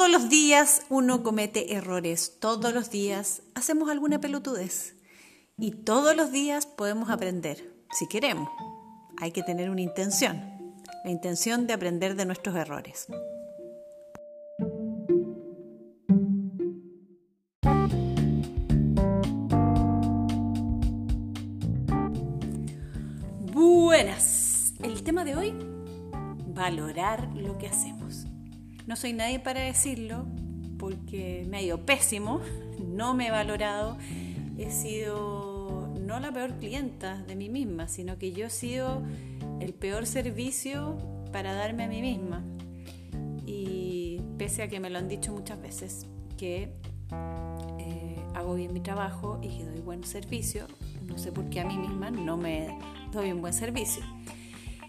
Todos los días uno comete errores, todos los días hacemos alguna pelotudez y todos los días podemos aprender, si queremos. Hay que tener una intención, la intención de aprender de nuestros errores. Buenas. El tema de hoy, valorar lo que hacemos. No soy nadie para decirlo porque me ha ido pésimo, no me he valorado, he sido no la peor clienta de mí misma, sino que yo he sido el peor servicio para darme a mí misma. Y pese a que me lo han dicho muchas veces, que eh, hago bien mi trabajo y que doy buen servicio, no sé por qué a mí misma no me doy un buen servicio.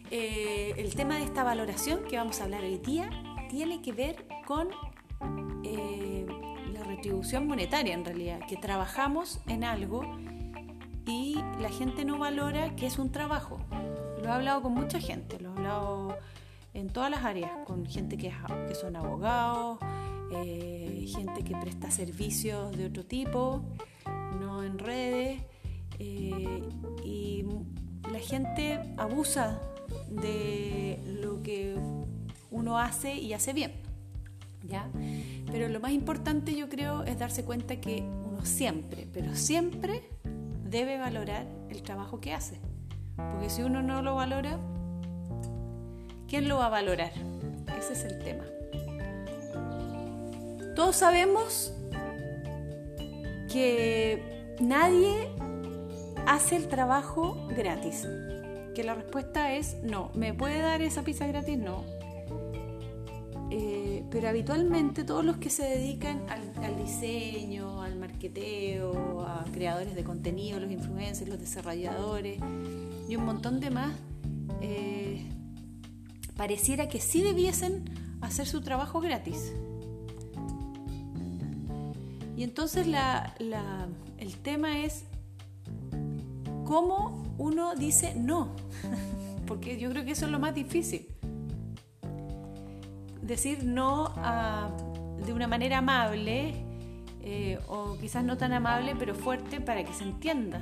Eh, el tema de esta valoración que vamos a hablar hoy día tiene que ver con eh, la retribución monetaria en realidad, que trabajamos en algo y la gente no valora que es un trabajo. Lo he hablado con mucha gente, lo he hablado en todas las áreas, con gente que, que son abogados, eh, gente que presta servicios de otro tipo, no en redes, eh, y la gente abusa de lo que uno hace y hace bien. ¿ya? Pero lo más importante yo creo es darse cuenta que uno siempre, pero siempre debe valorar el trabajo que hace. Porque si uno no lo valora, ¿quién lo va a valorar? Ese es el tema. Todos sabemos que nadie hace el trabajo gratis. Que la respuesta es no. ¿Me puede dar esa pizza gratis? No eh, pero habitualmente todos los que se dedican al, diseño, al marketeo, a creadores de contenido, los influencers, los desarrolladores y un montón de más, eh, pareciera que sí debiesen hacer su trabajo gratis. Y entonces el tema es cómo uno dice no, porque yo creo que eso es lo más difícil decir no de una manera amable, eh, o quizás no tan amable, pero fuerte para que se entienda.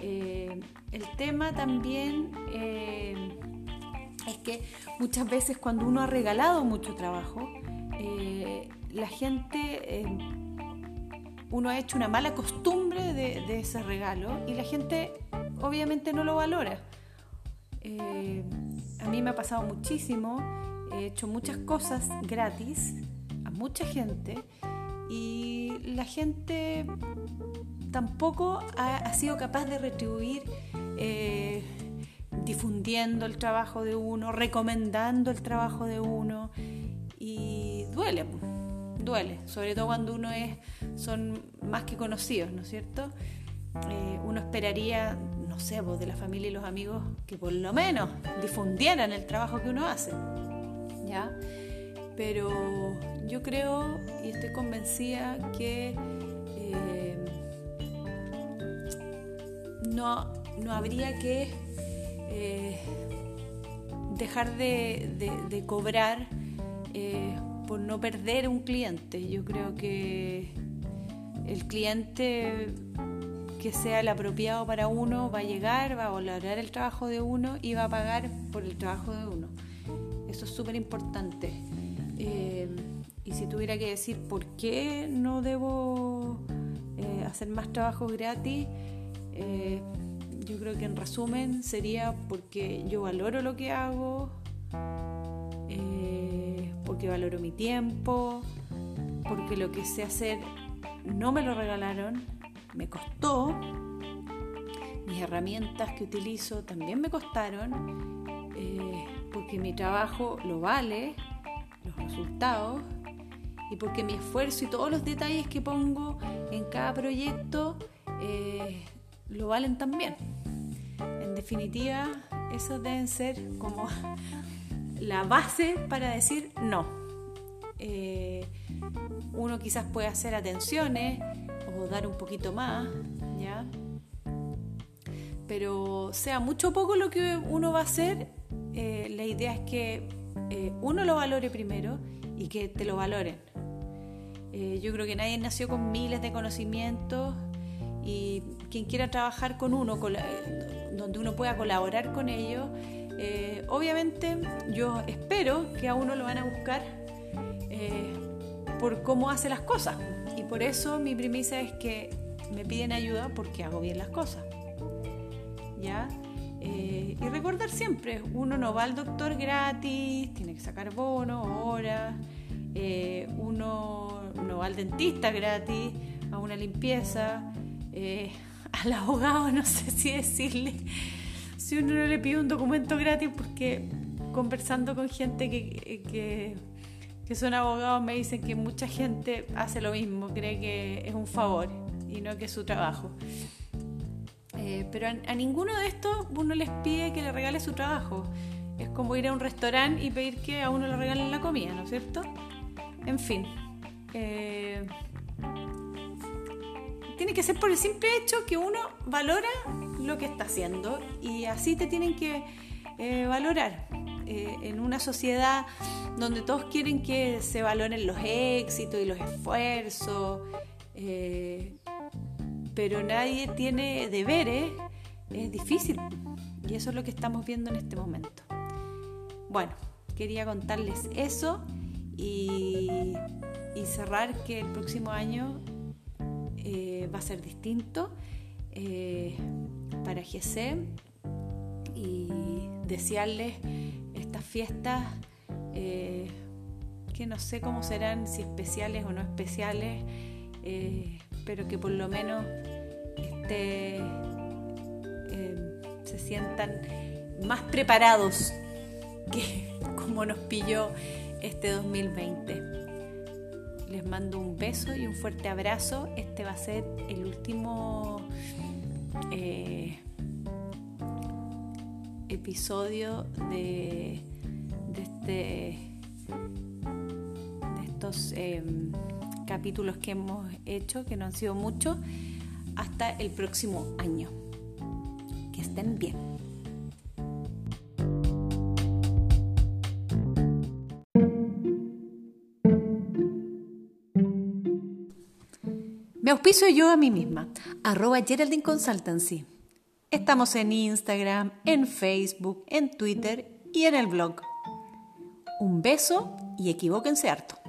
Eh, el tema también eh, es que muchas veces cuando uno ha regalado mucho trabajo, la gente, uno ha hecho una mala costumbre de, de, ese regalo y la gente obviamente no lo valora. a mí me ha pasado muchísimo he hecho muchas cosas gratis a mucha gente y la gente tampoco ha, sido capaz de retribuir eh, difundiendo el trabajo de uno, recomendando el trabajo de uno y duele, duele, sobre todo cuando uno es, son más que conocidos, ¿no es cierto? Eh, uno esperaría, no sé, vos de la familia y los amigos que por lo menos difundieran el trabajo que uno hace. Pero yo creo y estoy convencida que eh, no, habría que eh, dejar de, cobrar eh, por no perder un cliente. Yo creo que el cliente que sea el apropiado para uno va a llegar, va a valorar el trabajo de uno y va a pagar por el trabajo de uno. Eso es súper importante. Eh, y si tuviera que decir por qué no debo eh, hacer más trabajos gratis, eh, yo creo que en resumen sería porque yo valoro lo que hago, porque valoro mi tiempo, porque lo que sé hacer no me lo regalaron, me costó, mis herramientas que utilizo también me costaron porque mi trabajo lo vale, los resultados, y porque mi esfuerzo y todos los detalles que pongo en cada proyecto eh, lo valen también. En definitiva, eso deben ser como la base para decir no. Eh, uno quizás puede hacer atenciones o dar un poquito más, ¿ya? Pero sea mucho o poco lo que uno va a hacer, eh, la idea es que eh, uno lo valore primero y que te lo valoren. Eh, yo creo que nadie nació con miles de conocimientos y quien quiera trabajar con uno, donde uno pueda colaborar con ellos, eh, obviamente yo espero que a uno lo van a buscar eh, por cómo hace las cosas. Y por eso mi premisa es que me piden ayuda porque hago bien las cosas. ¿Ya? Eh, y recordar siempre, uno no va al doctor gratis, tiene que sacar bono, horas, uno no va al dentista gratis, a una limpieza, al abogado no sé si decirle si uno no le pide un documento gratis, porque conversando con gente que, que, son abogados me dicen que mucha gente hace lo mismo, cree que es un favor y no que es su trabajo. Eh, pero a, ninguno de estos uno les pide que le regale su trabajo. Es como ir a un restaurante y pedir que a uno le regalen la comida, ¿no es cierto? En fin. Eh, tiene que ser por el simple hecho que uno valora lo que está haciendo y así te tienen que eh, valorar. En una sociedad donde todos quieren que se valoren los éxitos y los esfuerzos, pero nadie tiene deberes, es difícil. Y eso es lo que estamos viendo en este momento. Bueno, quería contarles eso y, cerrar que el próximo año va a ser distinto para GC y desearles estas fiestas eh, que no sé cómo serán, si especiales o no especiales, eh, pero que por lo menos eh, se sientan más preparados que como nos pilló este 2020. Les mando un beso y un fuerte abrazo. Este va a ser el último eh, episodio de, de, este, de estos em, capítulos que hemos hecho, que no han sido muchos, hasta el próximo año. Que estén bien. Me auspicio yo a mí misma, arroba Geraldine Consultancy. Estamos en Instagram, en Facebook, en Twitter y en el blog. Un beso y equivóquense harto.